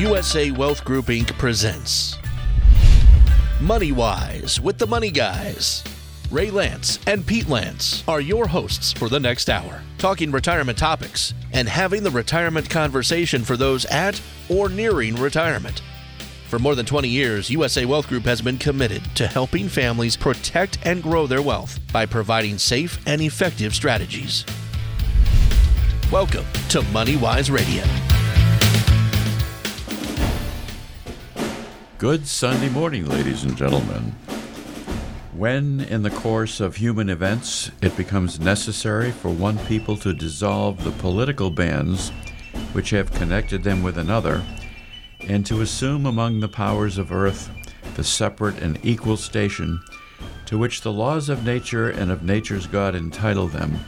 USA Wealth Group Inc. presents Money Wise with the Money Guys. Ray Lantz and Pete Lantz are your hosts for the next hour, talking retirement topics and having the retirement conversation for those at or nearing retirement. For more than 20 years, USA Wealth Group has been committed to helping families protect and grow their wealth by providing safe and effective strategies. Welcome to Money Wise Radio. Good Sunday morning, ladies and gentlemen. When, in the course of human events, it becomes necessary for one people to dissolve the political bands which have connected them with another, and to assume among the powers of earth the separate and equal station to which the laws of nature and of nature's God entitle them,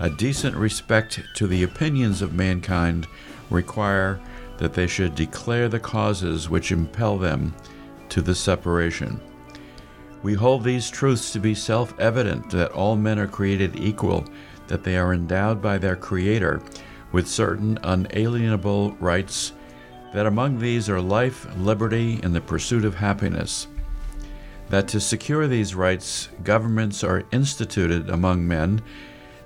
a decent respect to the opinions of mankind require that they should declare the causes which impel them to the separation. We hold these truths to be self evident that all men are created equal, that they are endowed by their Creator with certain unalienable rights, that among these are life, liberty, and the pursuit of happiness. That to secure these rights, governments are instituted among men,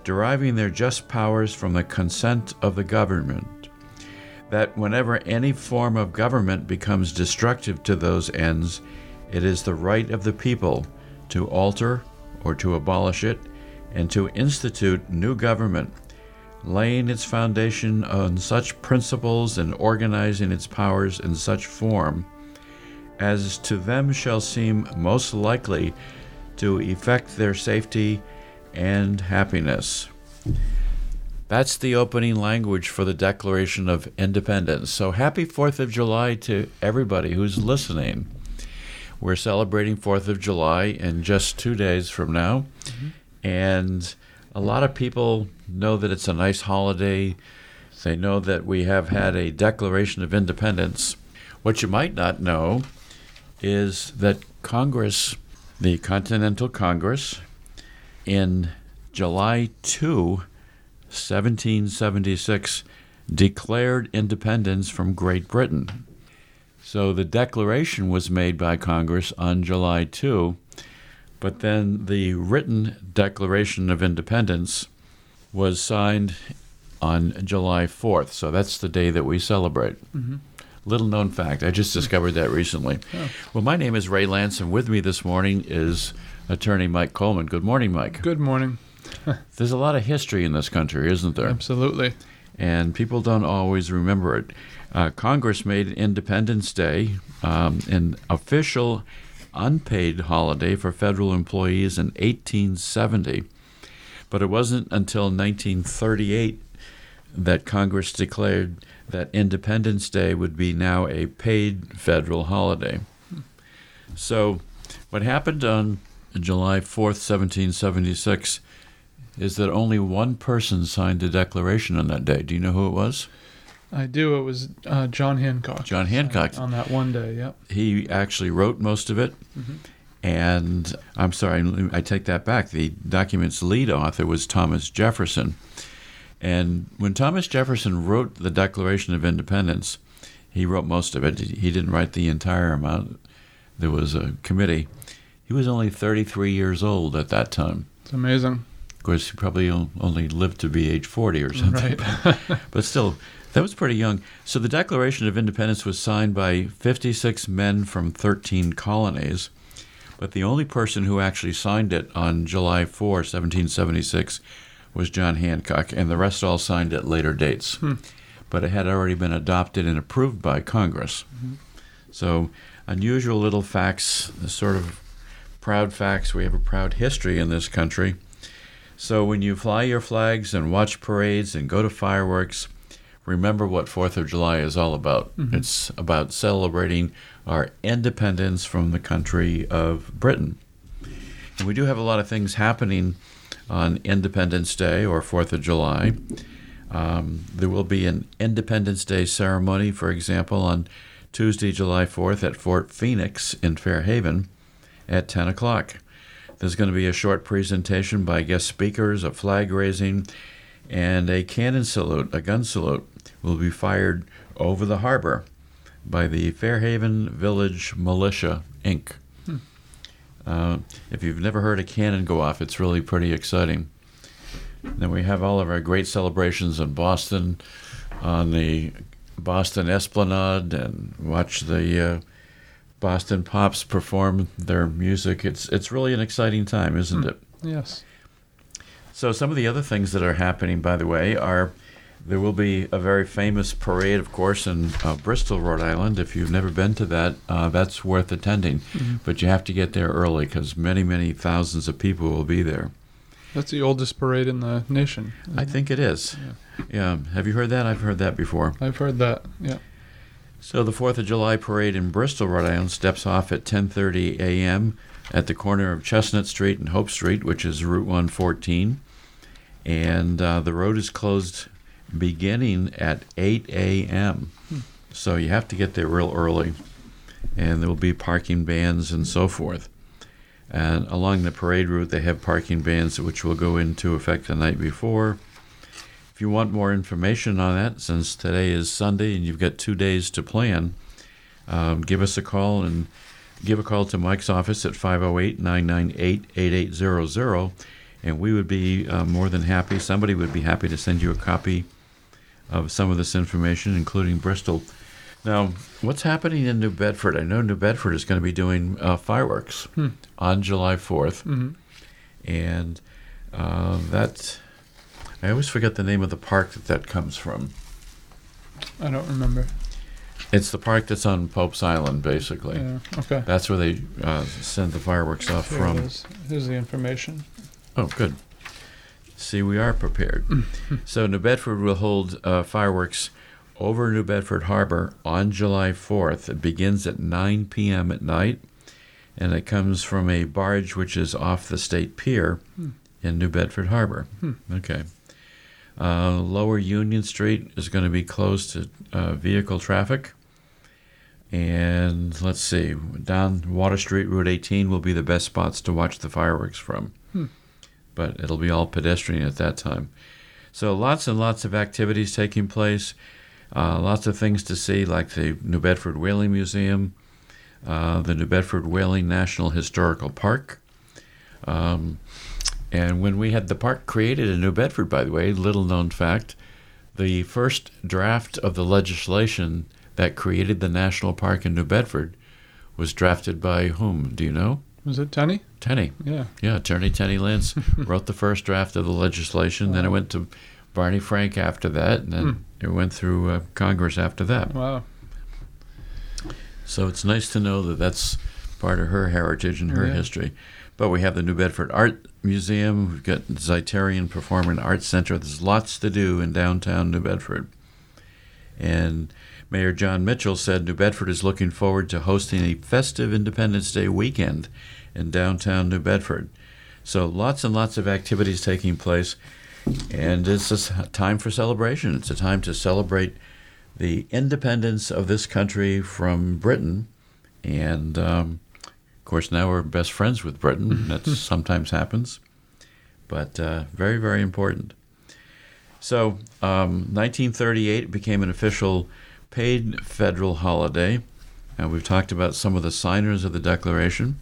deriving their just powers from the consent of the government. That whenever any form of government becomes destructive to those ends, it is the right of the people to alter or to abolish it and to institute new government, laying its foundation on such principles and organizing its powers in such form as to them shall seem most likely to effect their safety and happiness. That's the opening language for the Declaration of Independence. So happy 4th of July to everybody who's listening. We're celebrating 4th of July in just two days from now. Mm-hmm. And a lot of people know that it's a nice holiday. They know that we have had a Declaration of Independence. What you might not know is that Congress, the Continental Congress, in July 2, 1776, declared independence from Great Britain. So the declaration was made by Congress on July 2, but then the written Declaration of Independence was signed on July 4th. So that's the day that we celebrate. Mm-hmm. Little known fact. I just discovered that recently. Oh. Well, my name is Ray Lantz, and with me this morning is attorney Mike Coleman. Good morning, Mike. Good morning. There's a lot of history in this country, isn't there? Absolutely. And people don't always remember it. Uh, Congress made Independence Day um, an official unpaid holiday for federal employees in 1870. But it wasn't until 1938 that Congress declared that Independence Day would be now a paid federal holiday. So, what happened on July 4th, 1776, is that only one person signed the declaration on that day. Do you know who it was? I do. It was uh, John Hancock. John Hancock. On that one day, yep. He actually wrote most of it. Mm-hmm. And I'm sorry, I take that back. The document's lead author was Thomas Jefferson. And when Thomas Jefferson wrote the Declaration of Independence, he wrote most of it. He didn't write the entire amount. There was a committee. He was only 33 years old at that time. It's amazing. Course, he probably only lived to be age 40 or something. Right. but still, that was pretty young. So the Declaration of Independence was signed by 56 men from 13 colonies, but the only person who actually signed it on July 4, 1776, was John Hancock, and the rest all signed at later dates. Hmm. But it had already been adopted and approved by Congress. Mm-hmm. So, unusual little facts, the sort of proud facts. We have a proud history in this country. So, when you fly your flags and watch parades and go to fireworks, remember what Fourth of July is all about. Mm-hmm. It's about celebrating our independence from the country of Britain. And we do have a lot of things happening on Independence Day or Fourth of July. Um, there will be an Independence Day ceremony, for example, on Tuesday, July 4th at Fort Phoenix in Fairhaven at 10 o'clock. There's going to be a short presentation by guest speakers, a flag raising, and a cannon salute, a gun salute will be fired over the harbor. by the Fairhaven Village Militia, Inc. Uh, if you've never heard a cannon go off, it's really pretty exciting. Then we have all of our great celebrations in Boston on the Boston Esplanade and watch the uh, Boston Pops perform their music. It's it's really an exciting time, isn't it? Yes. So some of the other things that are happening, by the way, are there will be a very famous parade, of course, in uh, Bristol, Rhode Island. If you've never been to that, uh, that's worth attending. But you have to get there early because many, many thousands of people will be there. That's the oldest parade in the nation. I think it is. Yeah. Have you heard that? I've heard that before. I've heard that. Yeah. So the Fourth of July parade in Bristol, Rhode Island, steps off at 10:30 a.m. at the corner of Chestnut Street and Hope Street, which is Route 114, and uh, the road is closed beginning at 8 a.m. So you have to get there real early, and there will be parking bans and so forth. And along the parade route, they have parking bans which will go into effect the night before. If you want more information on that, since today is Sunday and you've got two days to plan, um, give us a call and give a call to Mike's office at 508 998 8800. And we would be uh, more than happy, somebody would be happy to send you a copy of some of this information, including Bristol. Now, what's happening in New Bedford? I know New Bedford is going to be doing uh, fireworks on July 4th. hmm And uh, that, I always forget the name of the park that that comes from. I don't remember. It's the park that's on Pope's Island, basically. Yeah. Okay. That's where they uh, send the fireworks off Here from. is. Here's the information. Oh, good. See, we are prepared. so, New Bedford will hold uh, fireworks over New Bedford Harbor on July 4th. It begins at 9 p.m. at night, and it comes from a barge which is off the State Pier in New Bedford Harbor. Okay. Uh, Lower Union Street is going to be closed to uh, vehicle traffic. And let's see, down Water Street, Route 18 will be the best spots to watch the fireworks from but it'll be all pedestrian at that time. So lots and lots of activities taking place, uh, lots of things to see, like the New Bedford Whaling Museum, uh, the New Bedford Whaling National Historical Park. Um, and when we had the park created in New Bedford, by the way, little known fact, the first draft of the legislation that created the national park in New Bedford was drafted by whom? Do you know? Was it Tenny? Tenny. Yeah. Yeah, Attorney Tenny Lantz wrote the first draft of the legislation. Then it went to Barney Frank after that, and then it went through uh, Congress after that. Wow. So it's nice to know that that's part of her heritage and her Yeah. history. But we have the New Bedford Art Museum. We've got Zeiterion Performing Arts Center. There's lots to do in downtown New Bedford. And Mayor John Mitchell said New Bedford is looking forward to hosting a festive Independence Day weekend in downtown New Bedford. So lots and lots of activities taking place. And it's a time for celebration. It's a time to celebrate the independence of this country from Britain. And um, course, now we're best friends with Britain. That sometimes happens, but uh, very, very important. So, um, 1938 became an official paid federal holiday. And we've talked about some of the signers of the Declaration.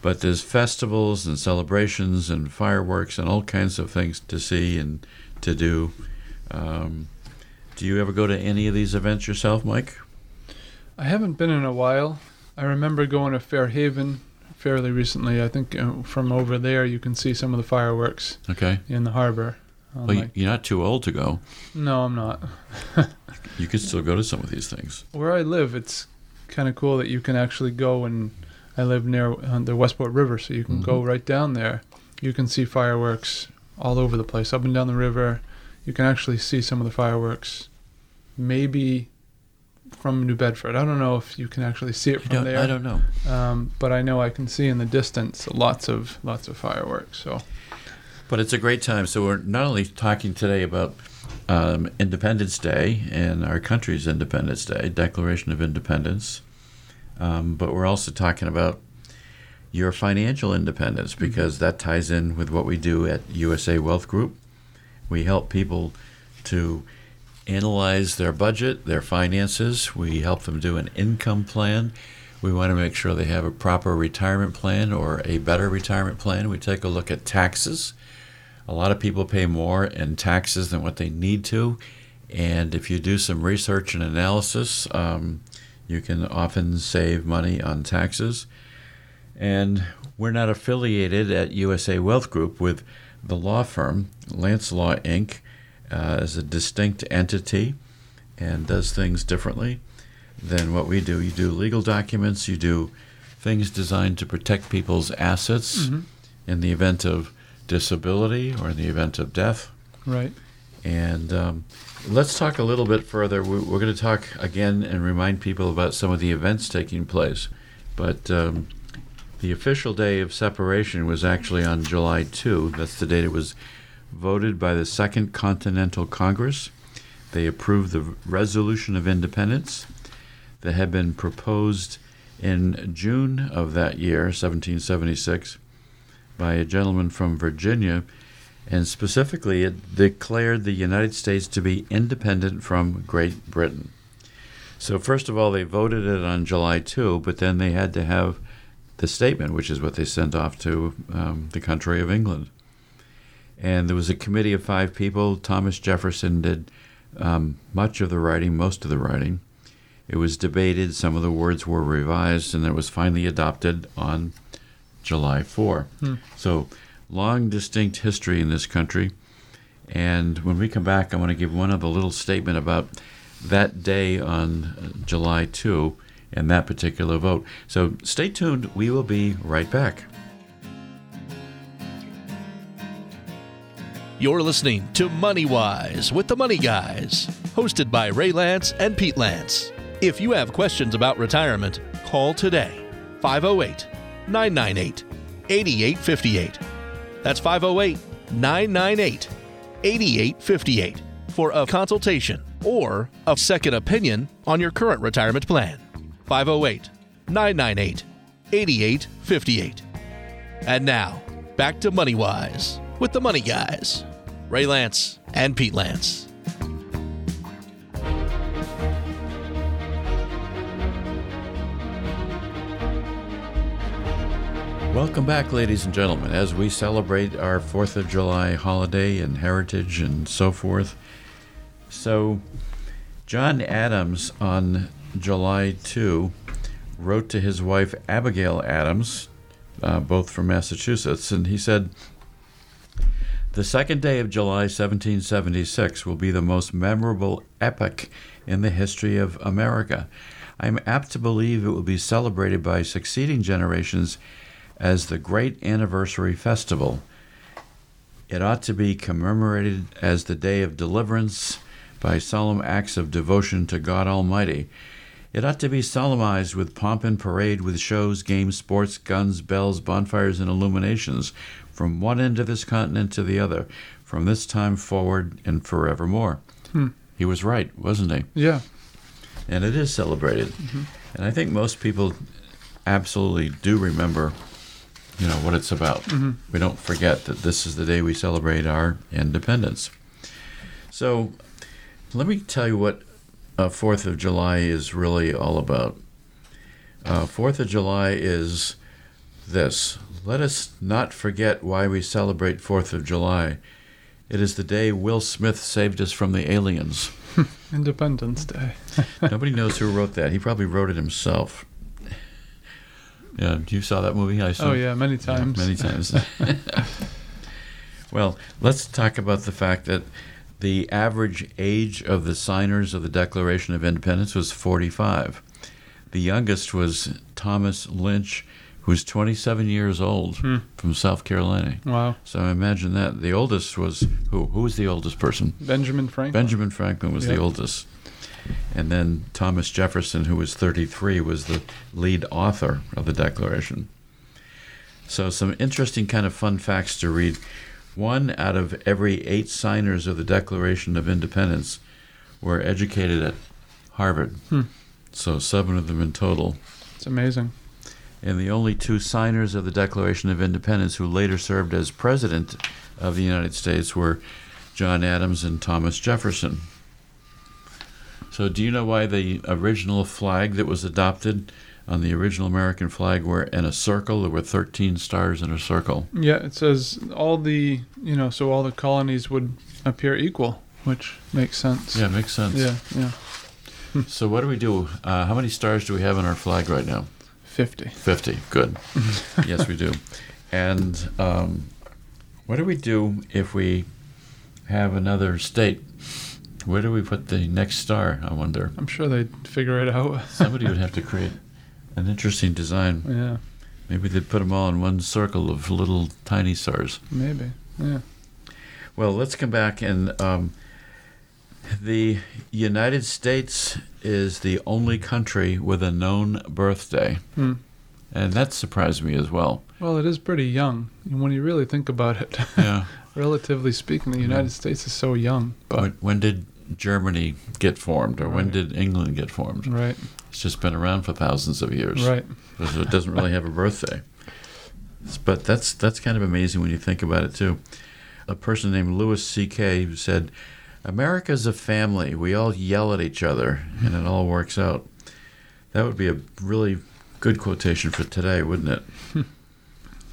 But there's festivals and celebrations and fireworks and all kinds of things to see and to do. Um, do you ever go to any of these events yourself, Mike? I haven't been in a while. I remember going to Fairhaven fairly recently. I think uh, from over there you can see some of the fireworks Okay. in the harbor. Um, Well, like- you're not too old to go. no, I'm not. You could still go to some of these things. Where I live, it's kind of cool that you can actually go and I live near the Westport River, so you can go Mhm. right down there. You can see fireworks all over the place, up and down the river. You can actually see some of the fireworks, maybe from New Bedford. I don't know if you can actually see it from don't, there. I don't know. Um, but I know I can see in the distance lots of lots of fireworks. So But it's a great time. So we're not only talking today about um, Independence Day and our country's Independence Day, Declaration of Independence, um, but we're also talking about your financial independence because that ties in with what we do at USA Wealth Group. We help people to analyze their budget, their finances. We help them do an income plan. We want to make sure they have a proper retirement plan or a better retirement plan. We take a look at taxes. A lot of people pay more in taxes than what they need to. And if you do some research and analysis, um, you can often save money on taxes. And we're not affiliated at USA Wealth Group with the law firm, Lantz Law Inc., uh, as a distinct entity and does things differently than what we do. You do legal documents, you do things designed to protect people's assets Mm-hmm. in the event of disability or in the event of death. Right. And um, let's talk a little bit further. We- We're going to talk again and remind people about some of the events taking place. But um, the official day of separation was actually on July 2. That's the date it was voted by the Second Continental Congress. They approved the Resolution of Independence that had been proposed in June of that year, 1776, by a gentleman from Virginia and specifically it declared the United States to be independent from Great Britain. So, first of all, they voted it on July 2, but then they had to have the statement, which is what they sent off to um, the country of England. And there was a committee of five people. Thomas Jefferson did um, much of the writing, most of the writing. It was debated, some of the words were revised, and it was finally adopted on July 4. Hmm. So, long, distinct history in this country. And when we come back, I want to give one other little statement about that day on uh, July 2 and that particular vote. So, stay tuned. We will be right back. You're listening to Money Wise with the Money Guys, hosted by Ray Lantz and Pete Lantz. If you have questions about retirement, call today 508 998 8858. That's 508 998 8858 for a consultation or a second opinion on your current retirement plan. 508 998 8858. And now, back to Money Wise with the Money Guys, Ray Lantz and Pete Lantz. Welcome back, ladies and gentlemen, as we celebrate our 4th of July holiday and heritage and so forth. So, John Adams on July 2 wrote to his wife Abigail Adams, uh, both from Massachusetts, and he said, The second day of July 1776 will be the most memorable epoch in the history of America. I am apt to believe it will be celebrated by succeeding generations as the great anniversary festival. It ought to be commemorated as the day of deliverance by solemn acts of devotion to God Almighty. It ought to be solemnized with pomp and parade, with shows, games, sports, guns, bells, bonfires, and illuminations from one end of this continent to the other, from this time forward and forevermore. Hmm. He was right, wasn't he? Yeah. and it is celebrated. And I think most people absolutely do remember, you know, what it's about. We don't forget that this is the day we celebrate our independence. So, let me tell you what uh, Fourth of July is really all about. Uh, Fourth of July is this. Let us not forget why we celebrate Fourth of July. It is the day Will Smith saved us from the aliens. Independence Day. Nobody knows who wrote that. He probably wrote it himself. Yeah, you saw that movie, I assume? Oh yeah, many Yeah, times. many times. well, let's talk about the fact that the average age of the signers of the Declaration of Independence was 45. The youngest was Thomas Lynch, who was 27 years old Hmm. from South Carolina. Wow. So imagine that. The oldest was who? Who was the oldest person? Benjamin Franklin. Benjamin Franklin was the oldest. And then Thomas Jefferson, who was 33, was the lead author of the Declaration. So, some interesting kind of fun facts to read. One out of every eight signers of the Declaration of Independence were educated at Harvard. Hmm. So, seven of them in total. It's amazing. And the only two signers of the Declaration of Independence who later served as President of the United States were John Adams and Thomas Jefferson. So, do you know why the original flag that was adopted on the original American flag were in a circle? There were 13 stars in a circle. Yeah, it says all the you know, so all the colonies would appear equal, which makes sense. Yeah, makes sense. Yeah, yeah. So, what do we do? Uh, how many stars do we have in our flag right now? Fifty. 50. Good. yes, we do. And um, what do we do if we have another state? Where do we put the next star? I wonder. I'm sure they'd figure it out. Somebody would have to create an interesting design. yeah, Maybe they'd put them all in one circle of little tiny stars. maybe. Yeah. Well, let's come back and um, the United States is the only country with a known birthday, Hmm. and that surprised me as well. Well, it is pretty young. When you really think about it, Yeah. relatively speaking, the United States is so young. But when, when did Germany get formed, or when did England get formed? right, It's just been around for thousands of years. right. So it doesn't really have a birthday. But that's that's kind of amazing when you think about it too. A person named Louis C.K. who said, "America's a family. We all yell at each other, and it all works out." That would be a really good quotation for today, wouldn't it?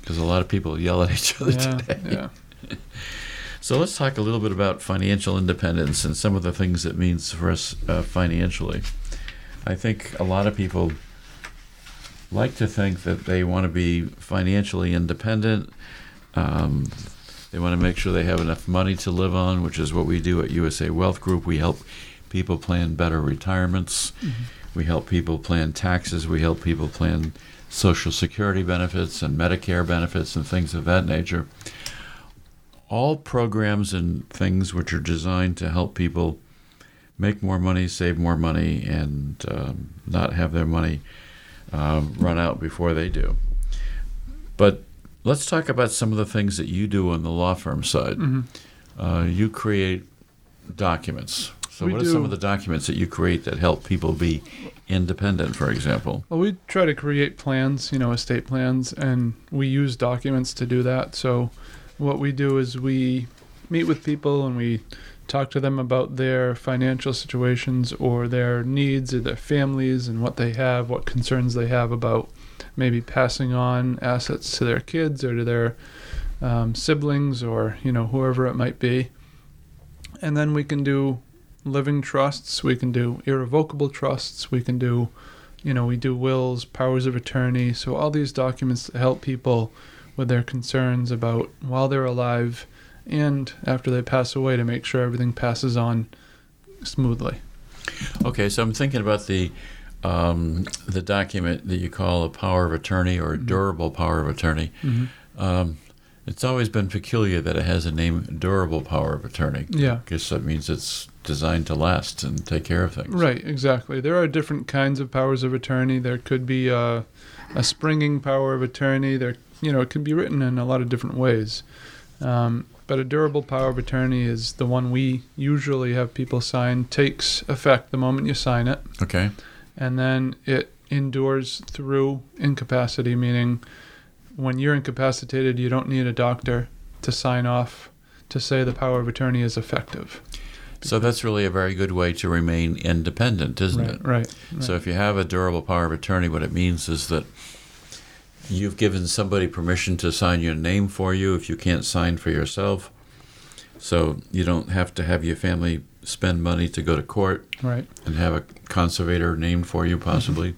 Because a lot of people yell at each other Yeah, today. yeah. So let's talk a little bit about financial independence and some of the things it means for us uh, financially. I think a lot of people like to think that they want to be financially independent. Um, they want to make sure they have enough money to live on, which is what we do at USA Wealth Group. We help people plan better retirements. We help people plan taxes. We help people plan Social Security benefits and Medicare benefits and things of that nature all programs and things which are designed to help people make more money, save more money, and um, not have their money um, run out before they do. But let's talk about some of the things that you do on the law firm side. Mhm. Uh, you create documents. So, We what are some of the documents that you create that help people be independent, for example? Well, we try to create plans, you know, estate plans, and we use documents to do that. So, what we do is we meet with people and we talk to them about their financial situations or their needs or their families and what they have, what concerns they have about maybe passing on assets to their kids or to their um, siblings or, you know, whoever it might be. And then we can do living trusts, we can do irrevocable trusts, we can do you know, we do wills, powers of attorney, so all these documents that help people with their concerns about while they're alive and after they pass away to make sure everything passes on smoothly. Okay, so I'm thinking about the um, the document that you call a power of attorney or a durable power of attorney. Um, it's always been peculiar that it has a name, durable power of attorney. Yeah. guess that means it's designed to last and take care of things. Right, exactly. There are different kinds of powers of attorney. There could be a, a springing power of attorney. There, you know, it can be written in a lot of different ways. Um, but a durable power of attorney is the one we usually have people sign. Takes effect the moment you sign it. Okay. and then it endures through incapacity, meaning when you're incapacitated, you don't need a doctor to sign off to say the power of attorney is effective. So that's really a very good way to remain independent, isn't right, it? right, right. So if you have a durable power of attorney, what it means is that you've given somebody permission to sign your name for you if you can't sign for yourself. So you don't have to have your family spend money to go to court right. and have a conservator named for you, possibly.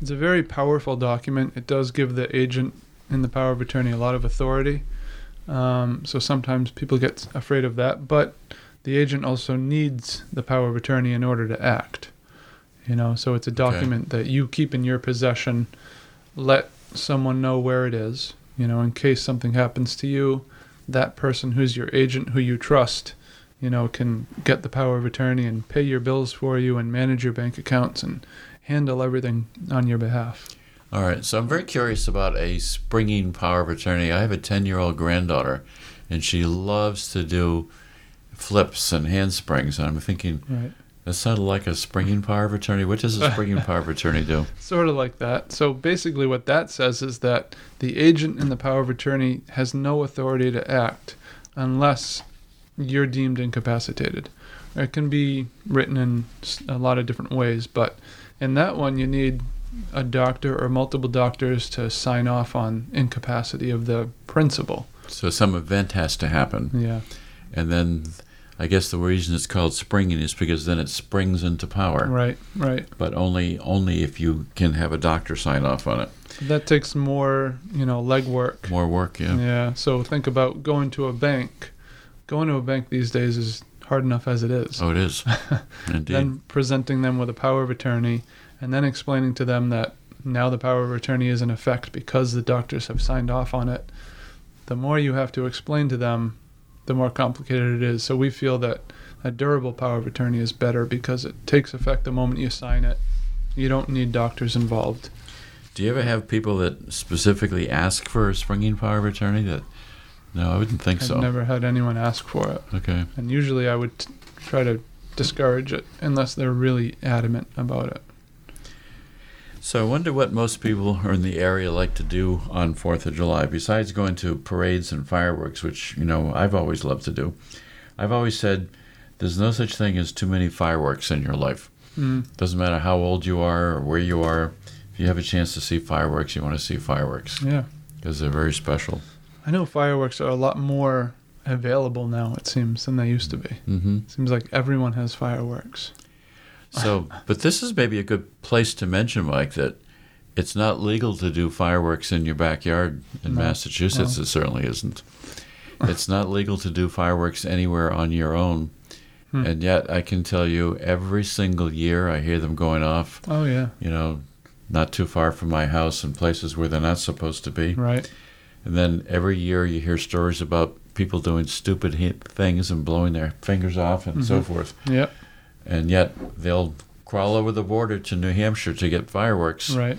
It's a very powerful document. It does give the agent in the power of attorney a lot of authority. Um, so sometimes people get afraid of that, but the agent also needs the power of attorney in order to act. You know, so it's a document that you keep in your possession. Let someone know where it is. You know, in case something happens to you, that person who's your agent, who you trust, you know, can get the power of attorney and pay your bills for you and manage your bank accounts and handle everything on your behalf. All right. So I'm very curious about a springing power of attorney. I have a 10 year old granddaughter, and she loves to do flips and handsprings. And I'm thinking, Right. That sounded like a springing power of attorney. What does a springing power of attorney do? Sort of like that. So basically, what that says is that the agent in the power of attorney has no authority to act unless you're deemed incapacitated. It can be written in a lot of different ways, but in that one, you need a doctor or multiple doctors to sign off on incapacity of the principal. So some event has to happen. Yeah. And then I guess the reason it's called springing is because then it springs into power. Right. Right. But only only if you can have a doctor sign off on it. That takes more, you know, legwork. More work, yeah. Yeah. So think about going to a bank. Going to a bank these days is hard enough as it is. Oh, it is. Indeed. then presenting them with a power of attorney and then explaining to them that now the power of attorney is in effect because the doctors have signed off on it the more you have to explain to them the more complicated it is so we feel that a durable power of attorney is better because it takes effect the moment you sign it you don't need doctors involved Do you ever have people that specifically ask for a springing power of attorney? That no, I wouldn't think so. i've never had anyone ask for it Okay. and usually i would t- try to discourage it unless they're really adamant about it So I wonder what most people in the area like to do on Fourth of July, besides going to parades and fireworks, which you know I've always loved to do. I've always said there's no such thing as too many fireworks in your life. mm. Doesn't matter how old you are or where you are. If you have a chance to see fireworks, you want to see fireworks yeah because they're very special. I know fireworks are a lot more available now, it seems, than they used to be. hmm Seems like everyone has fireworks. So, but this is maybe a good place to mention, Mike, that it's not legal to do fireworks in your backyard in No. Massachusetts. No. It certainly isn't. It's not legal to do fireworks anywhere on your own. Hmm. And yet, I can tell you, every single year I hear them going off, Oh, yeah, you know, not too far from my house in places where they're not supposed to be. right. And then every year you hear stories about people doing stupid things and blowing their fingers off and so Mhm. forth Yep, and yet they'll crawl over the border to New Hampshire to get fireworks, right.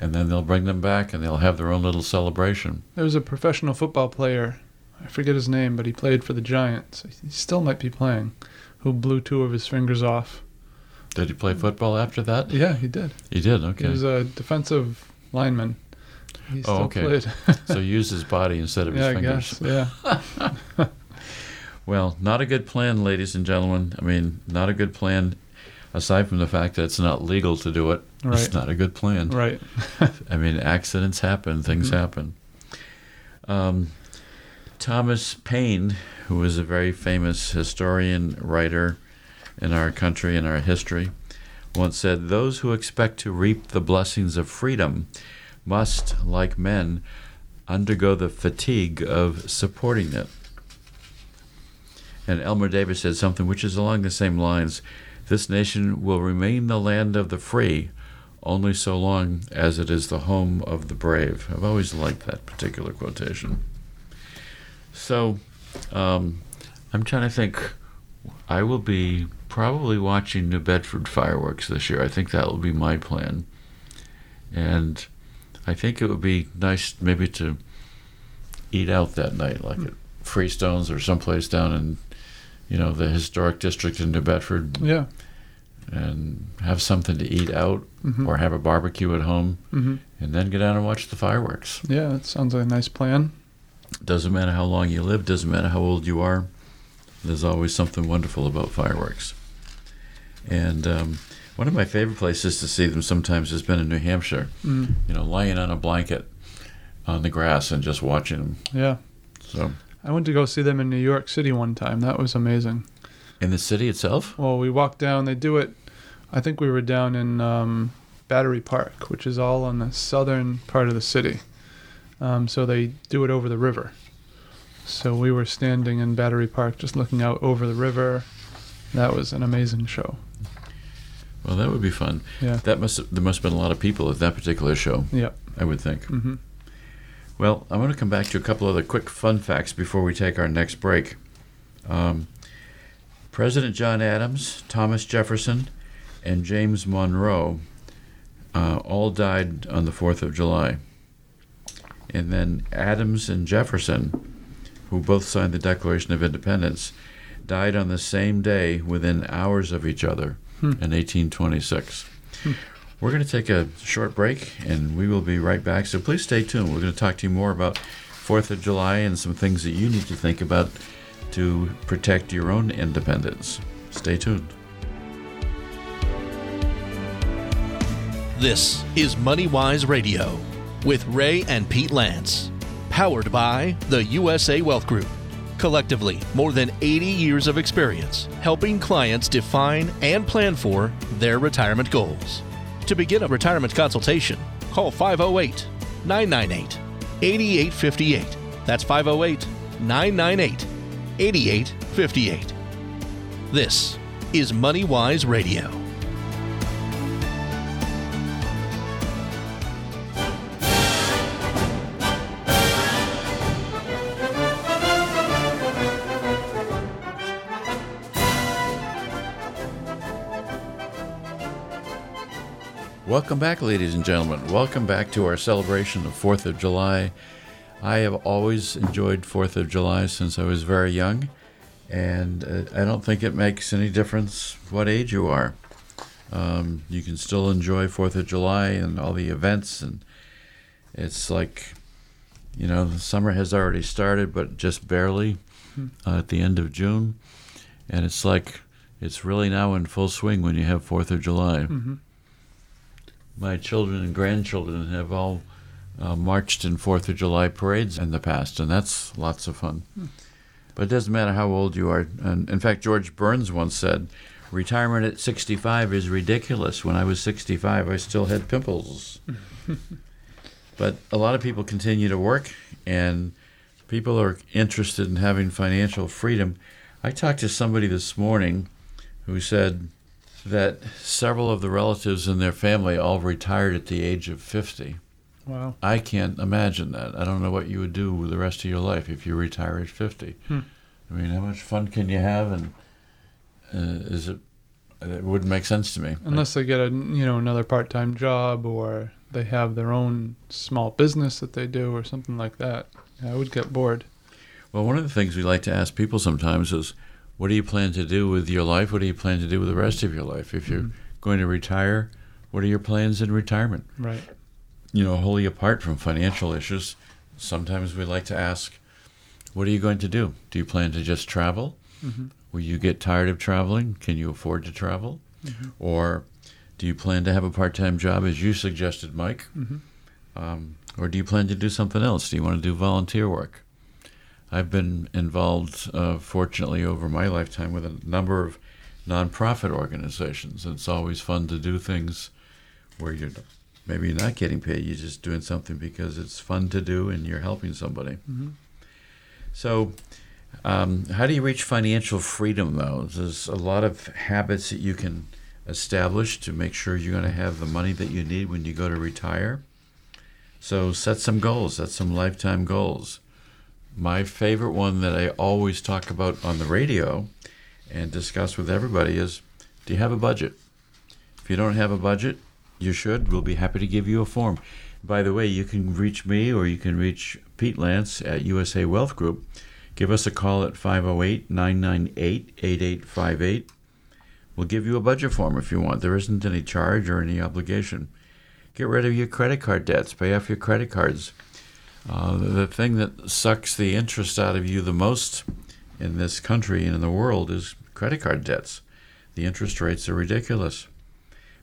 and then they'll bring them back and they'll have their own little celebration. There was a professional football player, I forget his name, but he played for the Giants. He still might be playing, who blew two of his fingers off. Did he play football after that? Yeah, he did. He did. Okay. He was a defensive lineman. He oh, still Oh, okay. played. so he used his body instead of yeah, his fingers. guess. Yeah. Well, not a good plan, ladies and gentlemen. I mean, not a good plan. Aside from the fact that it's not legal to do it, Right. it's not a good plan. Right. I mean, accidents happen, things Mhm. happen. Um, Thomas Paine, who was a very famous historian, writer in our country and our history, once said, Those who expect to reap the blessings of freedom must, like men, undergo the fatigue of supporting it. And Elmer Davis said something which is along the same lines This nation will remain the land of the free only so long as it is the home of the brave. I've always liked that particular quotation. So, um, I'm trying to think. I will be probably watching New Bedford fireworks this year. I think that will be my plan. And I think it would be nice maybe to eat out that night, like at Freestones or someplace down in, you know, the historic district in New Bedford, Yeah. and have something to eat out hmm or have a barbecue at home hmm and then get down and watch the fireworks. Yeah, that sounds like a nice plan. Doesn't matter how long you live, doesn't matter how old you are, there's always something wonderful about fireworks. And um, one of my favorite places to see them sometimes has been in New Hampshire, Mm. you know, lying on a blanket on the grass and just watching them. Yeah. So, I went to go see them in New York City one time. That was amazing. in the city itself? Well, we walked down. They do it. I think we were down in um, Battery Park, which is all on the southern part of the city. Um, so they do it over the river. So we were standing in Battery Park, just looking out over the river. That was an amazing show. Well, that would be fun. Yeah. That must there must have been a lot of people at that particular show, Yeah. I would think. hmm Well, I want to come back to a couple other quick fun facts before we take our next break. Um, President John Adams, Thomas Jefferson, and James Monroe uh, all died on the 4th of July. And then Adams and Jefferson, who both signed the Declaration of Independence, died on the same day within hours of each other Hmm. in 1826. Hmm. We're going to take a short break and we will be right back. So please stay tuned. We're going to talk to you more about 4th of July and some things that you need to think about to protect your own independence. Stay tuned. This is MoneyWise Radio with Ray and Pete Lantz, powered by the USA Wealth Group. Collectively, more than 80 years of experience helping clients define and plan for their retirement goals. To begin a retirement consultation, call 508 998 8858. That's 508 998 8858. This is MoneyWise Radio. Welcome back, ladies and gentlemen. Welcome back to our celebration of 4th of July. I have always enjoyed 4th of July since I was very young, and uh, I don't think it makes any difference what age you are. Um, you can still enjoy 4th of July and all the events, and it's like, you know, the summer has already started, but just barely uh, at the end of June. And it's like, it's really now in full swing when you have 4th of July my children and grandchildren have all uh, marched in Fourth of July parades in the past, and that's lots of fun. But it doesn't matter how old you are. And in fact, George Burns once said, "Retirement at 65 is ridiculous. When I was 65, I still had pimples." but a lot of people continue to work, and people are interested in having financial freedom. I talked to somebody this morning who said that several of the relatives in their family all retired at the age of 50. Wow. I can't imagine that. I don't know what you would do with the rest of your life if you retire at 50. Hmm. I mean, how much fun can you have? And uh, is it? It wouldn't make sense to me. Unless they get a you know another part-time job or they have their own small business that they do or something like that. I would get bored. Well, one of the things we like to ask people sometimes is, what do you plan to do with your life? What do you plan to do with the rest of your life? If you're Mhm. going to retire, what are your plans in retirement? Right. you know, wholly apart from financial issues, sometimes we like to ask, what are you going to do? Do you plan to just travel? hmm Will you get tired of traveling? Can you afford to travel? Mhm. Or do you plan to have a part time job, as you suggested, Mike? hmm Um, or do you plan to do something else? Do you want to do volunteer work? I've been involved, uh, fortunately, over my lifetime with a number of nonprofit organizations. And it's always fun to do things where you're maybe you're not getting paid, you're just doing something because it's fun to do and you're helping somebody. hmm So, um, how do you reach financial freedom, though? There's a lot of habits that you can establish to make sure you're going to have the money that you need when you go to retire. So, set some goals, set some lifetime goals. My favorite one that I always talk about on the radio and discuss with everybody is do you have a budget? If you don't have a budget, you should. We'll be happy to give you a form. By the way, you can reach me or you can reach Pete Lantz at USA Wealth Group. Give us a call at 508 998 8858. We'll give you a budget form if you want. There isn't any charge or any obligation. Get rid of your credit card debts, pay off your credit cards. Uh, the, thing that sucks the interest out of you the most in this country and in the world is credit card debts. The interest rates are ridiculous.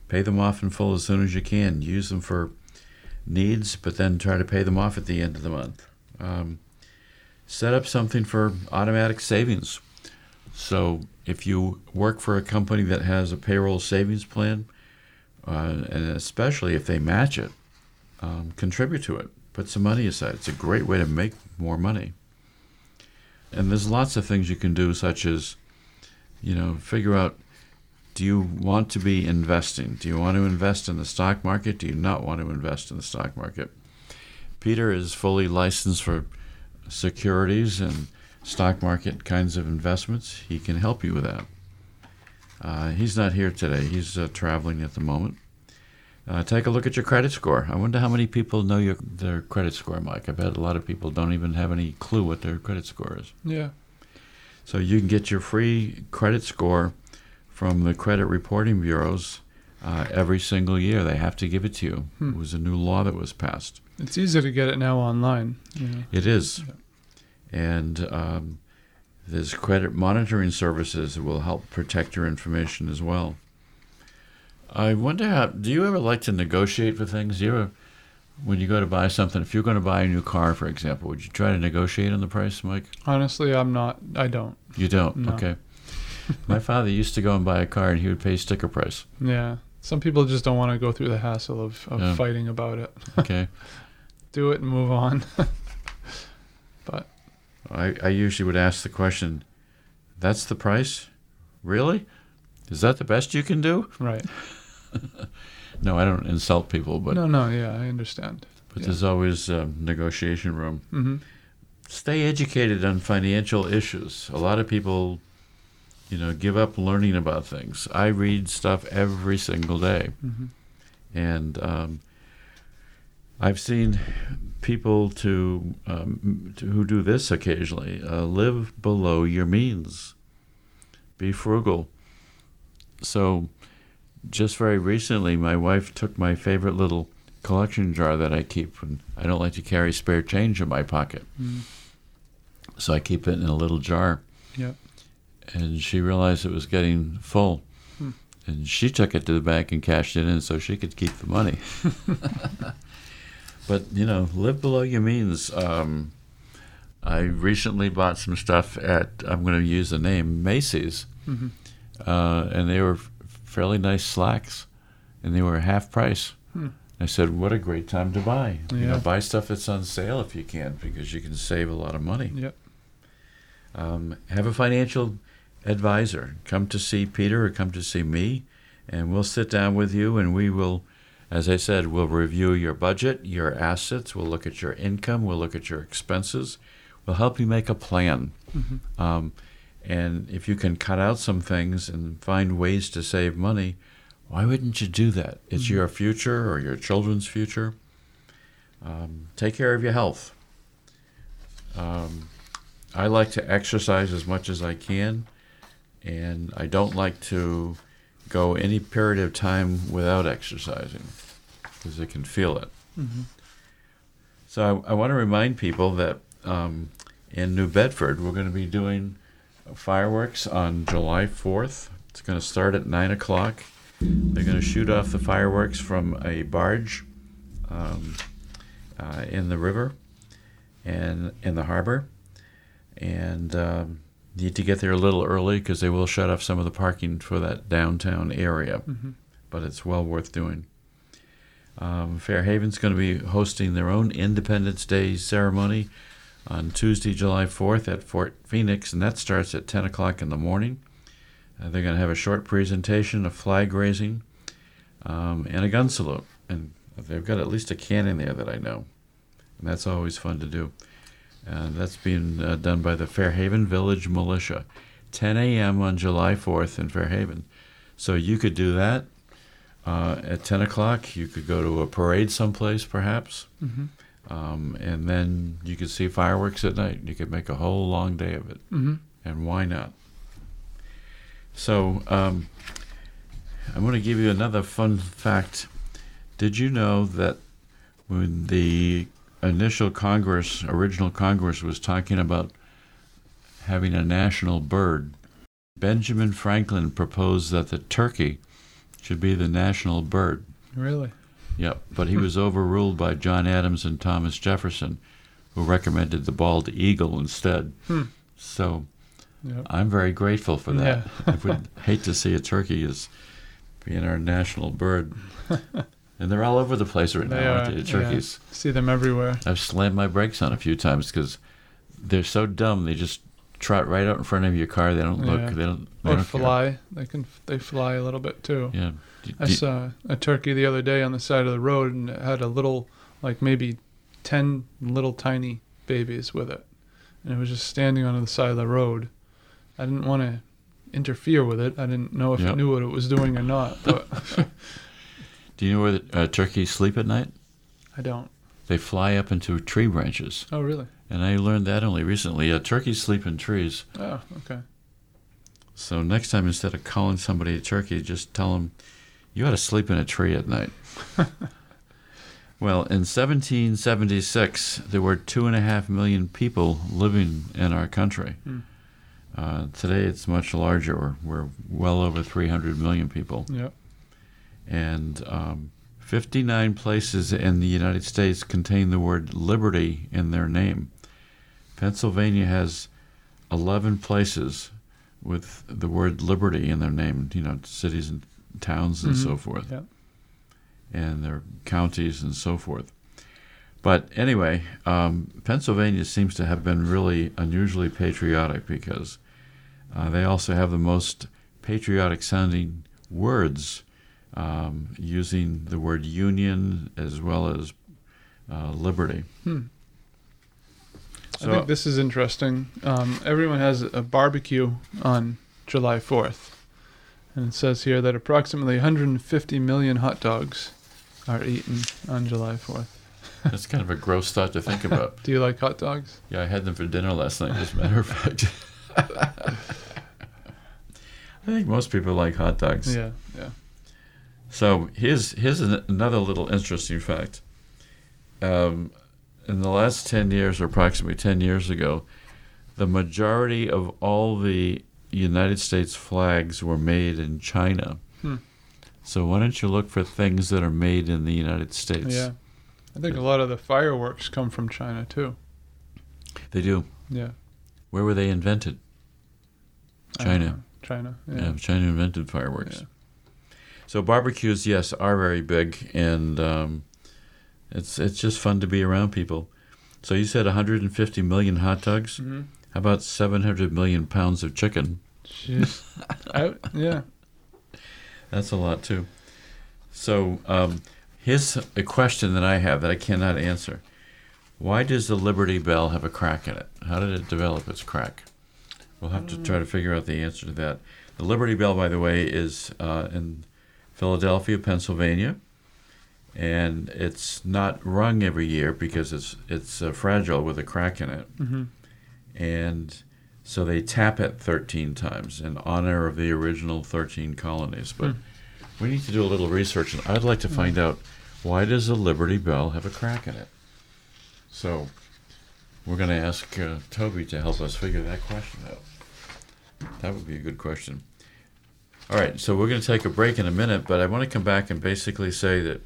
Pay them off in full as soon as you can. Use them for needs, but then try to pay them off at the end of the month. Um, set up something for automatic savings. So if you work for a company that has a payroll savings plan, uh, and especially if they match it, um, contribute to it. Put some money aside. It's a great way to make more money. And there's lots of things you can do, such as, you know, figure out do you want to be investing? Do you want to invest in the stock market? Do you not want to invest in the stock market? Peter is fully licensed for securities and stock market kinds of investments. He can help you with that. Uh, he's not here today. He's uh, traveling at the moment. Uh, take a look at your credit score. I wonder how many people know your their credit score, Mike. I bet a lot of people don't even have any clue what their credit score is. Yeah. So you can get your free credit score from the credit reporting bureaus uh, every single year. They have to give it to you. Hmm. It was a new law that was passed. It's easier to get it now online. You know. It is. Yeah. And um, there's credit monitoring services that will help protect your information as well. I wonder how. Do you ever like to negotiate for things? Do you ever, when you go to buy something, if you're going to buy a new car, for example, would you try to negotiate on the price, Mike? Honestly, I'm not. I don't. You don't. No. Okay. My father used to go and buy a car, and he would pay sticker price. Yeah. Some people just don't want to go through the hassle of, of Yeah. fighting about it. Okay. Do it and move on. but I, I usually would ask the question, "That's the price, really? Is that the best you can do?" right. No, I don't insult people, but no, no, yeah, I understand. but yeah. there's always um, negotiation room. hmm Stay educated on financial issues. A lot of people, you know, give up learning about things. I read stuff every single day, hmm and um, I've seen people to, um, to who do this occasionally uh, live below your means. Be frugal. So, just very recently, my wife took my favorite little collection jar that I keep, and I don't like to carry spare change in my pocket. mm So I keep it in a little jar. Yep. And she realized it was getting full. Hmm. And she took it to the bank and cashed it in so she could keep the money. but, you know, live below your means. Um, I recently bought some stuff at, I'm going to use the name, Macy's. hmm Uh, and they were fairly nice slacks. And they were half price. Hmm. I said, what a great time to buy. You know, buy stuff that's on sale if you can because you can save a lot of money. Yep. Um, have a financial advisor. Come to see Peter or come to see me, and we'll sit down with you and we will, as I said, we'll review your budget, your assets, we'll look at your income, we'll look at your expenses, we'll help you make a plan. hmm Um, and if you can cut out some things and find ways to save money, why wouldn't you do that? It's Mhm. your future or your children's future. Um, take care of your health. Um, I like to exercise as much as I can, and I don't like to go any period of time without exercising because I can feel it. hmm So I, I want to remind people that um, in New Bedford, we're going to be doing fireworks on July 4th. It's going to start at 9 o'clock. They're going to shoot off the fireworks from a barge um, uh, in the river and in the harbor. And um, need to get there a little early because they will shut off some of the parking for that downtown area hmm but it's well worth doing. Um, Fairhaven's going to be hosting their own Independence Day ceremony on Tuesday, July 4th at Fort Phoenix, and that starts at 10 o'clock in the morning. Uh, they're going to have a short presentation, a flag raising, um, and a gun salute. And they've got at least a cannon there that I know, and that's always fun to do. And that's being uh, done by the Fairhaven Village Militia, 10 a.m. on July 4th in Fairhaven. So you could do that uh, at 10 o'clock. You could go to a parade someplace, perhaps, hmm um, and then you could see fireworks at night. You could make a whole long day of it, hmm and why not? So um, I'm going to give you another fun fact. Did you know that when the initial Congress, original Congress, was talking about having a national bird, Benjamin Franklin proposed that the turkey should be the national bird. Really? Yep, but he was overruled by John Adams and Thomas Jefferson, who recommended the bald eagle instead. Hmm. So Yep. I'm very grateful for that. Yeah. I would hate to see a turkey as being our national bird. and they're all over the place right They now, are, aren't they? The turkeys. See them everywhere. I've slammed my brakes on a few times because they're so dumb. They just trot right out in front of your car. They don't look. Yeah. They don't. They Or don't care. fly. They can. They fly a little bit too. Yeah. D- I saw a turkey the other day on the side of the road, and it had a little, like maybe ten little tiny babies with it, and it was just standing on the side of the road. I didn't want to interfere with it. I didn't know if Yep. it knew what it was doing or not, but Do you know where the uh, turkeys sleep at night? I don't. They fly up into tree branches. Oh, really? And I learned that only recently. Uh, turkeys sleep in trees. Oh, okay. So next time, instead of calling somebody a turkey, just tell them, you ought to sleep in a tree at night. well, in 1776, there were two and a half million people living in our country. Hmm. Uh, today it's much larger. We're, we're well over 300 million people. Yeah. And um, 59 places in the United States contain the word liberty in their name. Pennsylvania has 11 places with the word liberty in their name, you know, cities and towns and so Mhm. forth, Yeah. and their counties and so forth. But anyway, um, Pennsylvania seems to have been really unusually patriotic because uh, they also have the most patriotic sounding words um, using the word union as well as uh, liberty. Hmm. So- I think this is interesting. Um, everyone has a barbecue on July 4th. And it says here that approximately 150 million hot dogs are eaten on July 4th. That's kind of a gross thought to think about. Do you like hot dogs? Yeah, I had them for dinner last night, as a matter of fact. I think most people like hot dogs. Yeah, yeah. So here's here's an, another little interesting fact. Um, in the last ten years, or approximately ten years ago, the majority of all the United States flags were made in China. Hmm. So why don't you look for things that are made in the United States? Yeah. I think a lot of the fireworks come from China too. They do. Yeah. Where were they invented? China. China. Yeah, Yeah. China invented fireworks. Yeah. So barbecues, yes, are very big, and um, it's it's just fun to be around people. So you said 150 million hot dogs. hmm How about 700 million pounds of chicken? I, yeah. That's a lot too. So um, here's a question that I have that I cannot answer. Why does the Liberty Bell have a crack in it? How did it develop its crack? We'll have to try to figure out the answer to that. The Liberty Bell, by the way, is uh, in Philadelphia, Pennsylvania, and it's not rung every year because it's it's uh, fragile with a crack in it, hmm and so they tap it 13 times in honor of the original 13 colonies. But we need to do a little research, and I'd like to find out why does the Liberty Bell have a crack in it. So we're going to ask uh, Toby to help us figure that question out. That would be a good question. All right, so we're going to take a break in a minute, but I want to come back and basically say that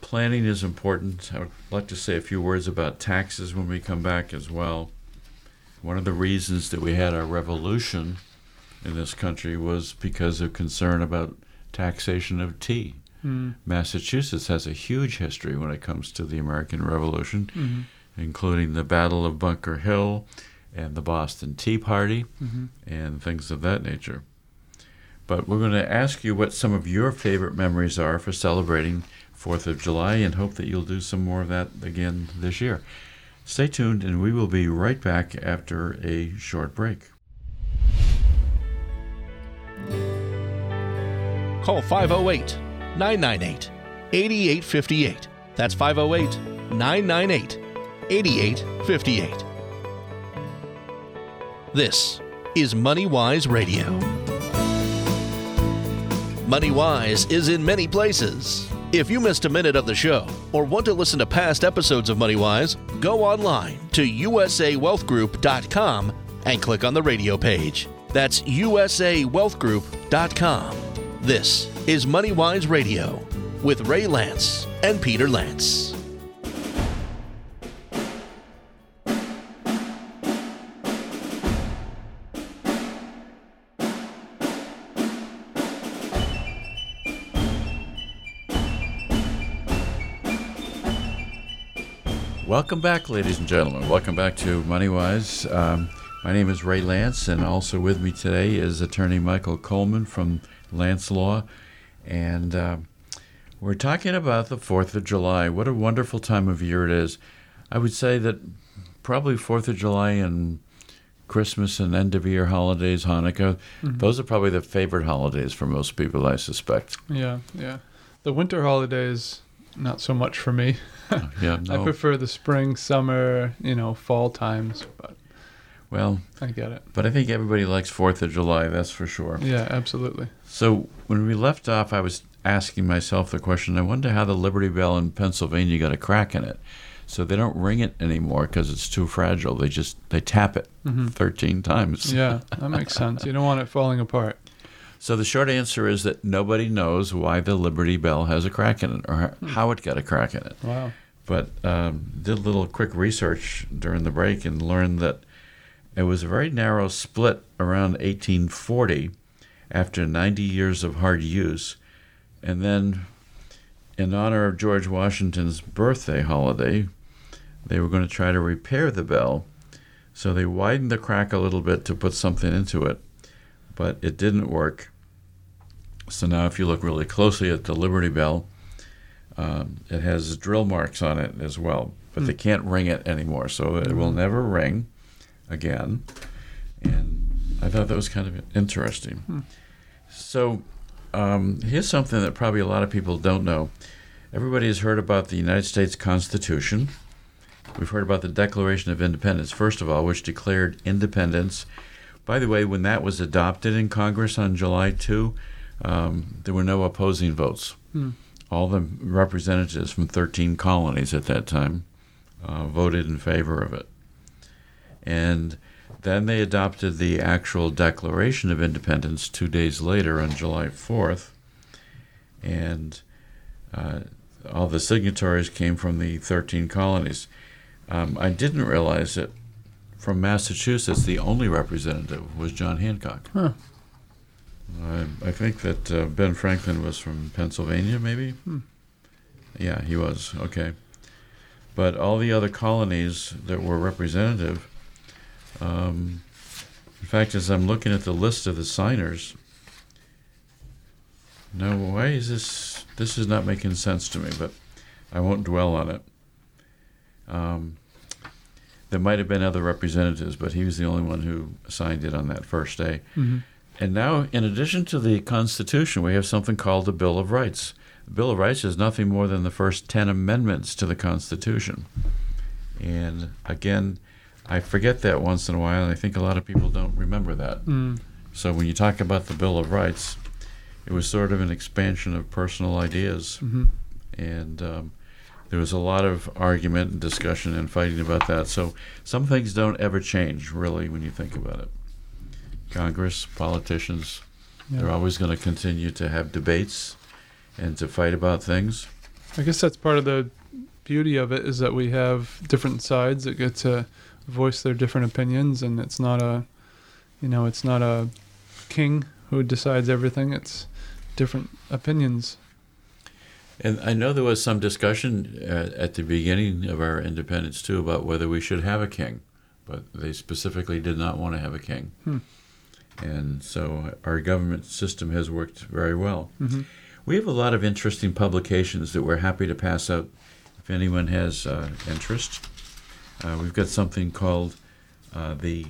planning is important. I would like to say a few words about taxes when we come back as well. One of the reasons that we had our revolution in this country was because of concern about taxation of tea. Mm. Massachusetts has a huge history when it comes to the American Revolution, hmm including the Battle of Bunker Hill and the Boston Tea Party hmm and things of that nature. But we're going to ask you what some of your favorite memories are for celebrating 4th of July and hope that you'll do some more of that again this year. Stay tuned, and we will be right back after a short break. Call 508 998 8858. That's 508 998 8858. This is Money Wise Radio. Money Wise is in many places. If you missed a minute of the show or want to listen to past episodes of Money Wise, go online to usawealthgroup.com and click on the radio page. That's usawealthgroup.com. This is Money Wise Radio with Ray Lantz and Peter Lantz. Welcome back, ladies and gentlemen. Welcome back to MoneyWise. Um, my name is Ray Lantz, and also with me today is attorney Michael Coleman from Lantz Law. And uh, we're talking about the 4th of July. What a wonderful time of year it is. I would say that probably 4th of July and Christmas and end of year holidays, Hanukkah, those are probably the favorite holidays for most people, I suspect. Yeah, yeah. The winter holidays, not so much for me. Yeah, no. I prefer the spring, summer, you know, fall times, but Well, I get it. but I think everybody likes 4th of July, that's for sure. Yeah, absolutely. So when we left off, I was asking myself the question. I wonder how the Liberty Bell in Pennsylvania got a crack in it. So they don't ring it anymore because it's too fragile. They just they tap it 13 times. Mm-hmm. Yeah, that makes sense. You don't want it falling apart. So the short answer is that nobody knows why the Liberty Bell has a crack in it or how it got a crack in it. Wow. But um, did a little quick research during the break and learned that it was a very narrow split around 1840 after 90 years of hard use. And then, in honor of George Washington's birthday holiday, they were going to try to repair the bell. So they widened the crack a little bit to put something into it, but it didn't work. So now, if you look really closely at the Liberty Bell, um, it has drill marks on it as well, but they can't ring it anymore, so it will never ring again. And I thought that was kind of interesting. So um, here's something that probably a lot of people don't know. Everybody has heard about the United States Constitution. We've heard about the Declaration of Independence, first of all, which declared independence. By the way, when that was adopted in Congress on July 2, um, there were no opposing votes. All the representatives from 13 colonies at that time uh, voted in favor of it. And then they adopted the actual Declaration of Independence two days later on July 4th. And uh, all the signatories came from the 13 colonies. Um, I didn't realize that from Massachusetts, the only representative was John Hancock. Huh. I, I think that uh, Ben Franklin was from Pennsylvania, maybe? Yeah, he was. Okay. But all the other colonies that were representative, um, in fact, as I'm looking at the list of the signers, no, why is this? This is not making sense to me, but I won't dwell on it. Um, there might have been other representatives, but he was the only one who signed it on that first day. And now, in addition to the Constitution, we have something called the Bill of Rights. The Bill of Rights is nothing more than the first 10 amendments to the Constitution. And again, I forget that once in a while, and I think a lot of people don't remember that. Mm. So when you talk about the Bill of Rights, it was sort of an expansion of personal ideas. Mhm. And um, there was a lot of argument and discussion and fighting about that. So some things don't ever change, really, when you think about it. Congress, politicians, they're always going to continue to have debates and to fight about things. I guess that's part of the beauty of it is that we have different sides that get to voice their different opinions, and it's not a, you know, it's not a king who decides everything. It's different opinions. And I know there was some discussion uh, at the beginning of our independence too about whether we should have a king, but they specifically did not want to have a king. Hmm. And so our government system has worked very well. Mhm. We have a lot of interesting publications that we're happy to pass out if anyone has uh, interest. Uh, we've got something called uh, the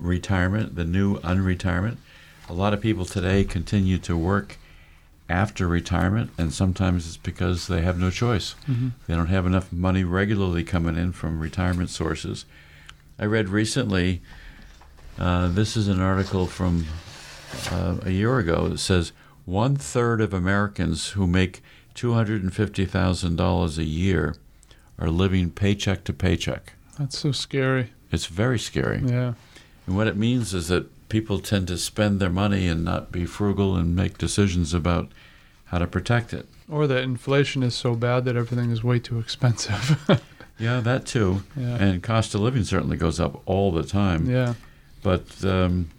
Unretirement, the new Unretirement. A lot of people today continue to work after retirement, and sometimes it's because they have no choice. They don't have enough money regularly coming in from retirement sources. I read recently, uh, this is an article from uh, a year ago that says one third of Americans who make $250,000 a year are living paycheck to paycheck. That's so scary. It's very scary. Yeah. And what it means is that people tend to spend their money and not be frugal and make decisions about how to protect it. Or that inflation is so bad that everything is way too expensive. Yeah, that too. yeah. And cost of living certainly goes up all the time. yeah. But um,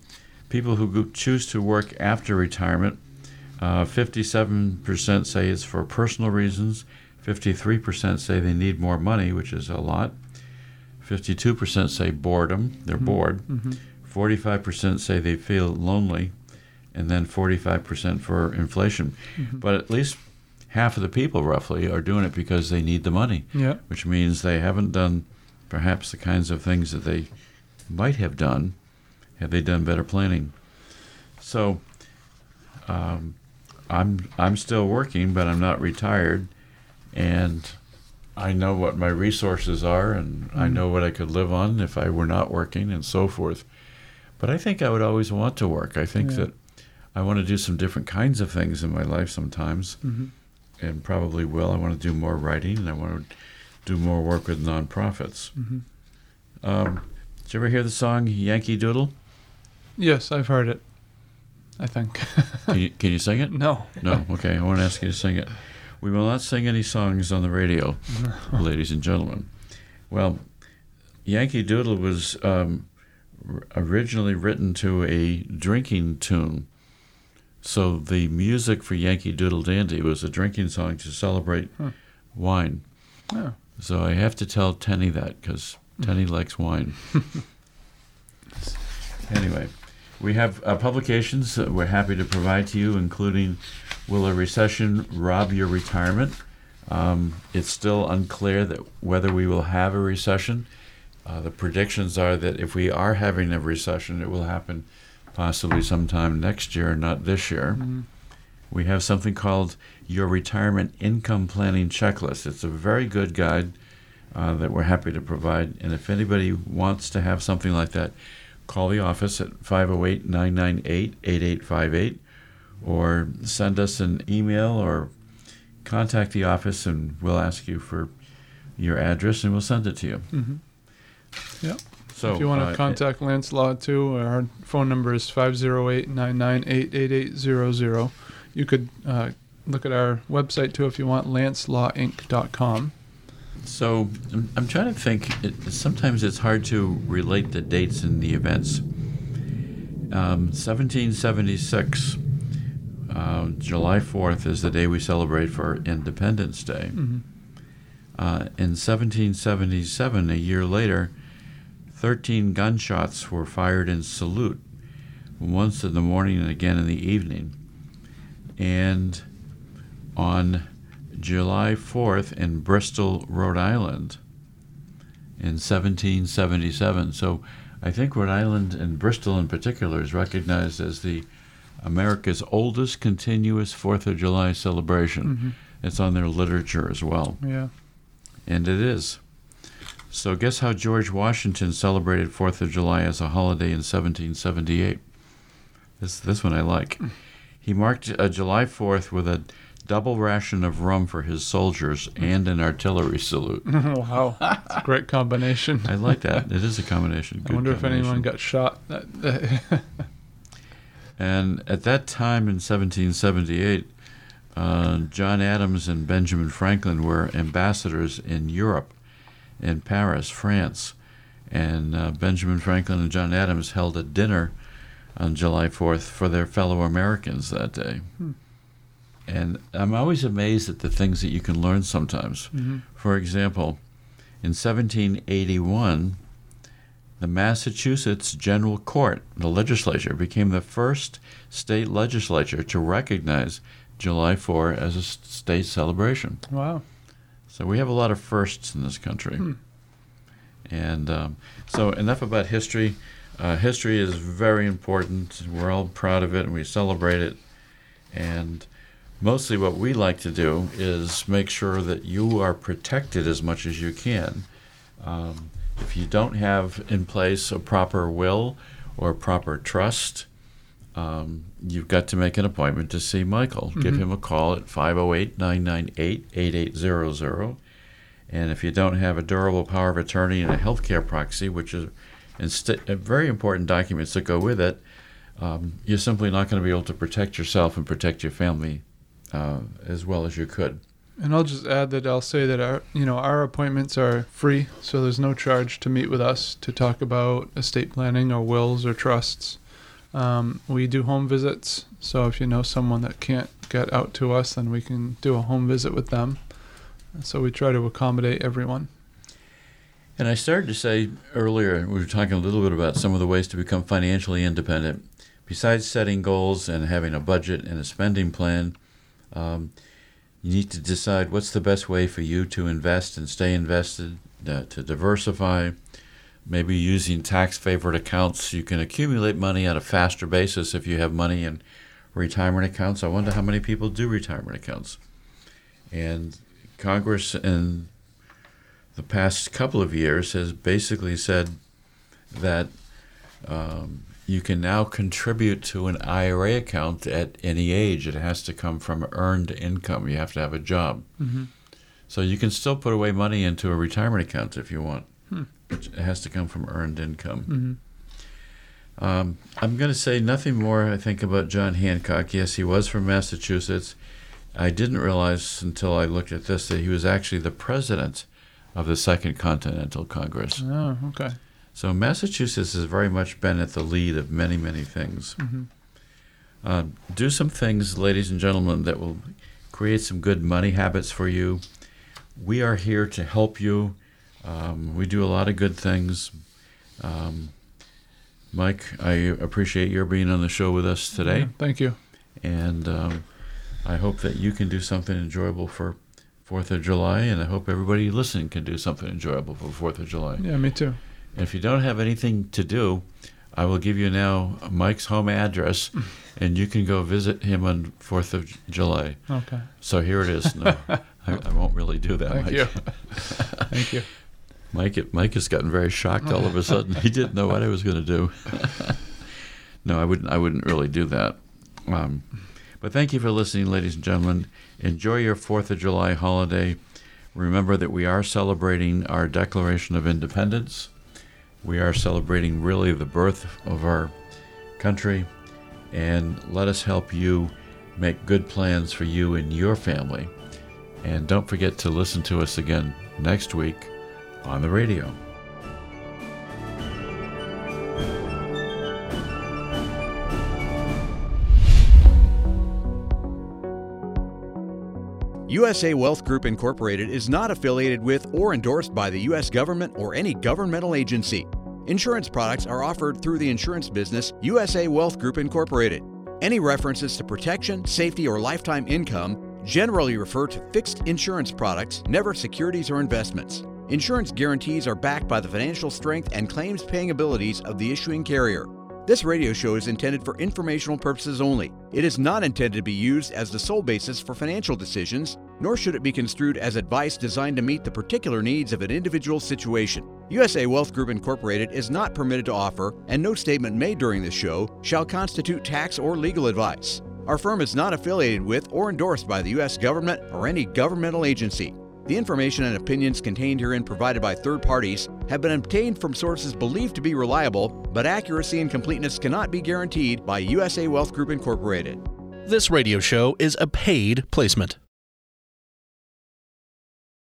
people who choose to work after retirement, uh, 57% say it's for personal reasons, 53% say they need more money, which is a lot. 52% say boredom, they're bored. Mhm. 45% say they feel lonely, and then 45% for inflation. But at least half of the people, roughly, are doing it because they need the money, Yeah. which means they haven't done perhaps the kinds of things that they might have done had they done better planning. So um, I'm I'm still working, but I'm not retired, and I know what my resources are, and I know what I could live on if I were not working, and so forth. But I think I would always want to work. I think Yeah. that I want to do some different kinds of things in my life sometimes, hmm and probably will. I want to do more writing, and I want to do more work with nonprofits. Um, did you ever hear the song Yankee Doodle? Yes, I've heard it. I think. Can you, can you sing it? no. No. Okay, I won't ask you to sing it. We will not sing any songs on the radio, ladies and gentlemen. Well, Yankee Doodle was um, originally written to a drinking tune. So the music for Yankee Doodle Dandy was a drinking song to celebrate Huh. wine. Oh. So I have to tell Tenny that because Tenny likes wine. anyway, we have uh, publications that we're happy to provide to you, including Will a Recession Rob Your Retirement? Um, it's still unclear that whether we will have a recession. Uh, the predictions are that if we are having a recession, it will happen possibly sometime next year, not this year. Mhm. We have something called Your Retirement Income Planning Checklist. It's a very good guide uh, that we're happy to provide. And if anybody wants to have something like that, call the office at 508 998 8858 or send us an email or contact the office and we'll ask you for your address and we'll send it to you. hmm Yep. So if you want to uh, contact Lantz Law too, our phone number is 508-998-8800. You could uh, look at our website too if you want, lancelawinc.com. So I'm, I'm trying to think. It, sometimes it's hard to relate the dates and the events. Um, 1776, uh, July 4th is the day we celebrate for Independence Day. hmm Uh, in 1777, a year later, 13 gunshots were fired in salute, once in the morning and again in the evening. And on July 4th in Bristol, Rhode Island, in 1777. So I think Rhode Island and Bristol in particular is recognized as the America's oldest continuous Fourth of July celebration. hmm It's on their literature as well. Yeah. And it is. So, guess how George Washington celebrated Fourth of July as a holiday in 1778? This this one I like. He marked uh, July 4th with a double ration of rum for his soldiers and an artillery salute. wow. It's a great combination. I like that. It is a combination. I Good wonder if anyone got shot. And at that time in 1778, uh, John Adams and Benjamin Franklin were ambassadors in Europe, in Paris, France. And uh, Benjamin Franklin and John Adams held a dinner on July 4th for their fellow Americans that day. Hmm. And I'm always amazed at the things that you can learn sometimes. Mhm. For example, in 1781, the Massachusetts General Court, the legislature, became the first state legislature to recognize July 4 as a state celebration. Wow. So we have a lot of firsts in this country. Hmm. And um, so, enough about history. Uh, history is very important. We're all proud of it and we celebrate it. And mostly what we like to do is make sure that you are protected as much as you can. Um, if you don't have in place a proper will or proper trust, um, you've got to make an appointment to see Michael. Give Mhm. him a call at 508 998 8800. And if you don't have a durable power of attorney and a healthcare proxy, which is insta- uh, very important documents that go with it, um, you're simply not going to be able to protect yourself and protect your family uh, as well as you could. And I'll just add that I'll say that our you know our appointments are free, so there's no charge to meet with us to talk about estate planning or wills or trusts. Um, we do home visits, so if you know someone that can't get out to us, then we can do a home visit with them. So we try to accommodate everyone. And I started to say earlier, we were talking a little bit about some of the ways to become financially independent. Besides setting goals and having a budget and a spending plan, um, you need to decide what's the best way for you to invest and stay invested, uh, to diversify. Maybe using tax favored accounts, you can accumulate money at a faster basis if you have money in retirement accounts. I wonder how many people do retirement accounts. And Congress in the past couple of years has basically said that um, you can now contribute to an IRA account at any age. It has to come from earned income. You have to have a job. Mm-hmm. So you can still put away money into a retirement account if you want. Hmm. It has to come from earned income. Mm-hmm. Um, I'm going to say nothing more, I think, about John Hancock. Yes, he was from Massachusetts. I didn't realize until I looked at this that he was actually the president of the Second Continental Congress. Oh, okay. So Massachusetts has very much been at the lead of many, many things. Mm-hmm. Uh, do some things, ladies and gentlemen, that will create some good money habits for you. We are here to help you. Um, we do a lot of good things. Um, Mike, I appreciate your being on the show with us today. Yeah, thank you. And um, I hope that you can do something enjoyable for Fourth of July, and I hope everybody listening can do something enjoyable for Fourth of July. Yeah, me too. And if you don't have anything to do, I will give you now Mike's home address, and you can go visit him on Fourth of July. Okay. So here it is. No, I, I won't really do that. Thank Mike. you. Thank you. Mike, Mike has gotten very shocked all of a sudden. He didn't know what I was going to do. no, I wouldn't. I wouldn't really do that. Um, but thank you for listening, ladies and gentlemen. Enjoy your Fourth of July holiday. Remember that we are celebrating our Declaration of Independence. We are celebrating really the birth of our country, and let us help you make good plans for you and your family. And don't forget to listen to us again next week on the radio. USA Wealth Group Incorporated is not affiliated with or endorsed by the U.S. government or any governmental agency. Insurance products are offered through the insurance business USA Wealth Group Incorporated. Any references to protection, safety, or lifetime income generally refer to fixed insurance products, never securities or investments. Insurance guarantees are backed by the financial strength and claims paying abilities of the issuing carrier. This radio show is intended for informational purposes only. It is not intended to be used as the sole basis for financial decisions, nor should it be construed as advice designed to meet the particular needs of an individual situation. USA Wealth Group Incorporated is not permitted to offer, and no statement made during this show shall constitute tax or legal advice. Our firm is not affiliated with or endorsed by the U.S. government or any governmental agency. The information and opinions contained herein provided by third parties have been obtained from sources believed to be reliable, but accuracy and completeness cannot be guaranteed by USA Wealth Group Incorporated. This radio show is a paid placement.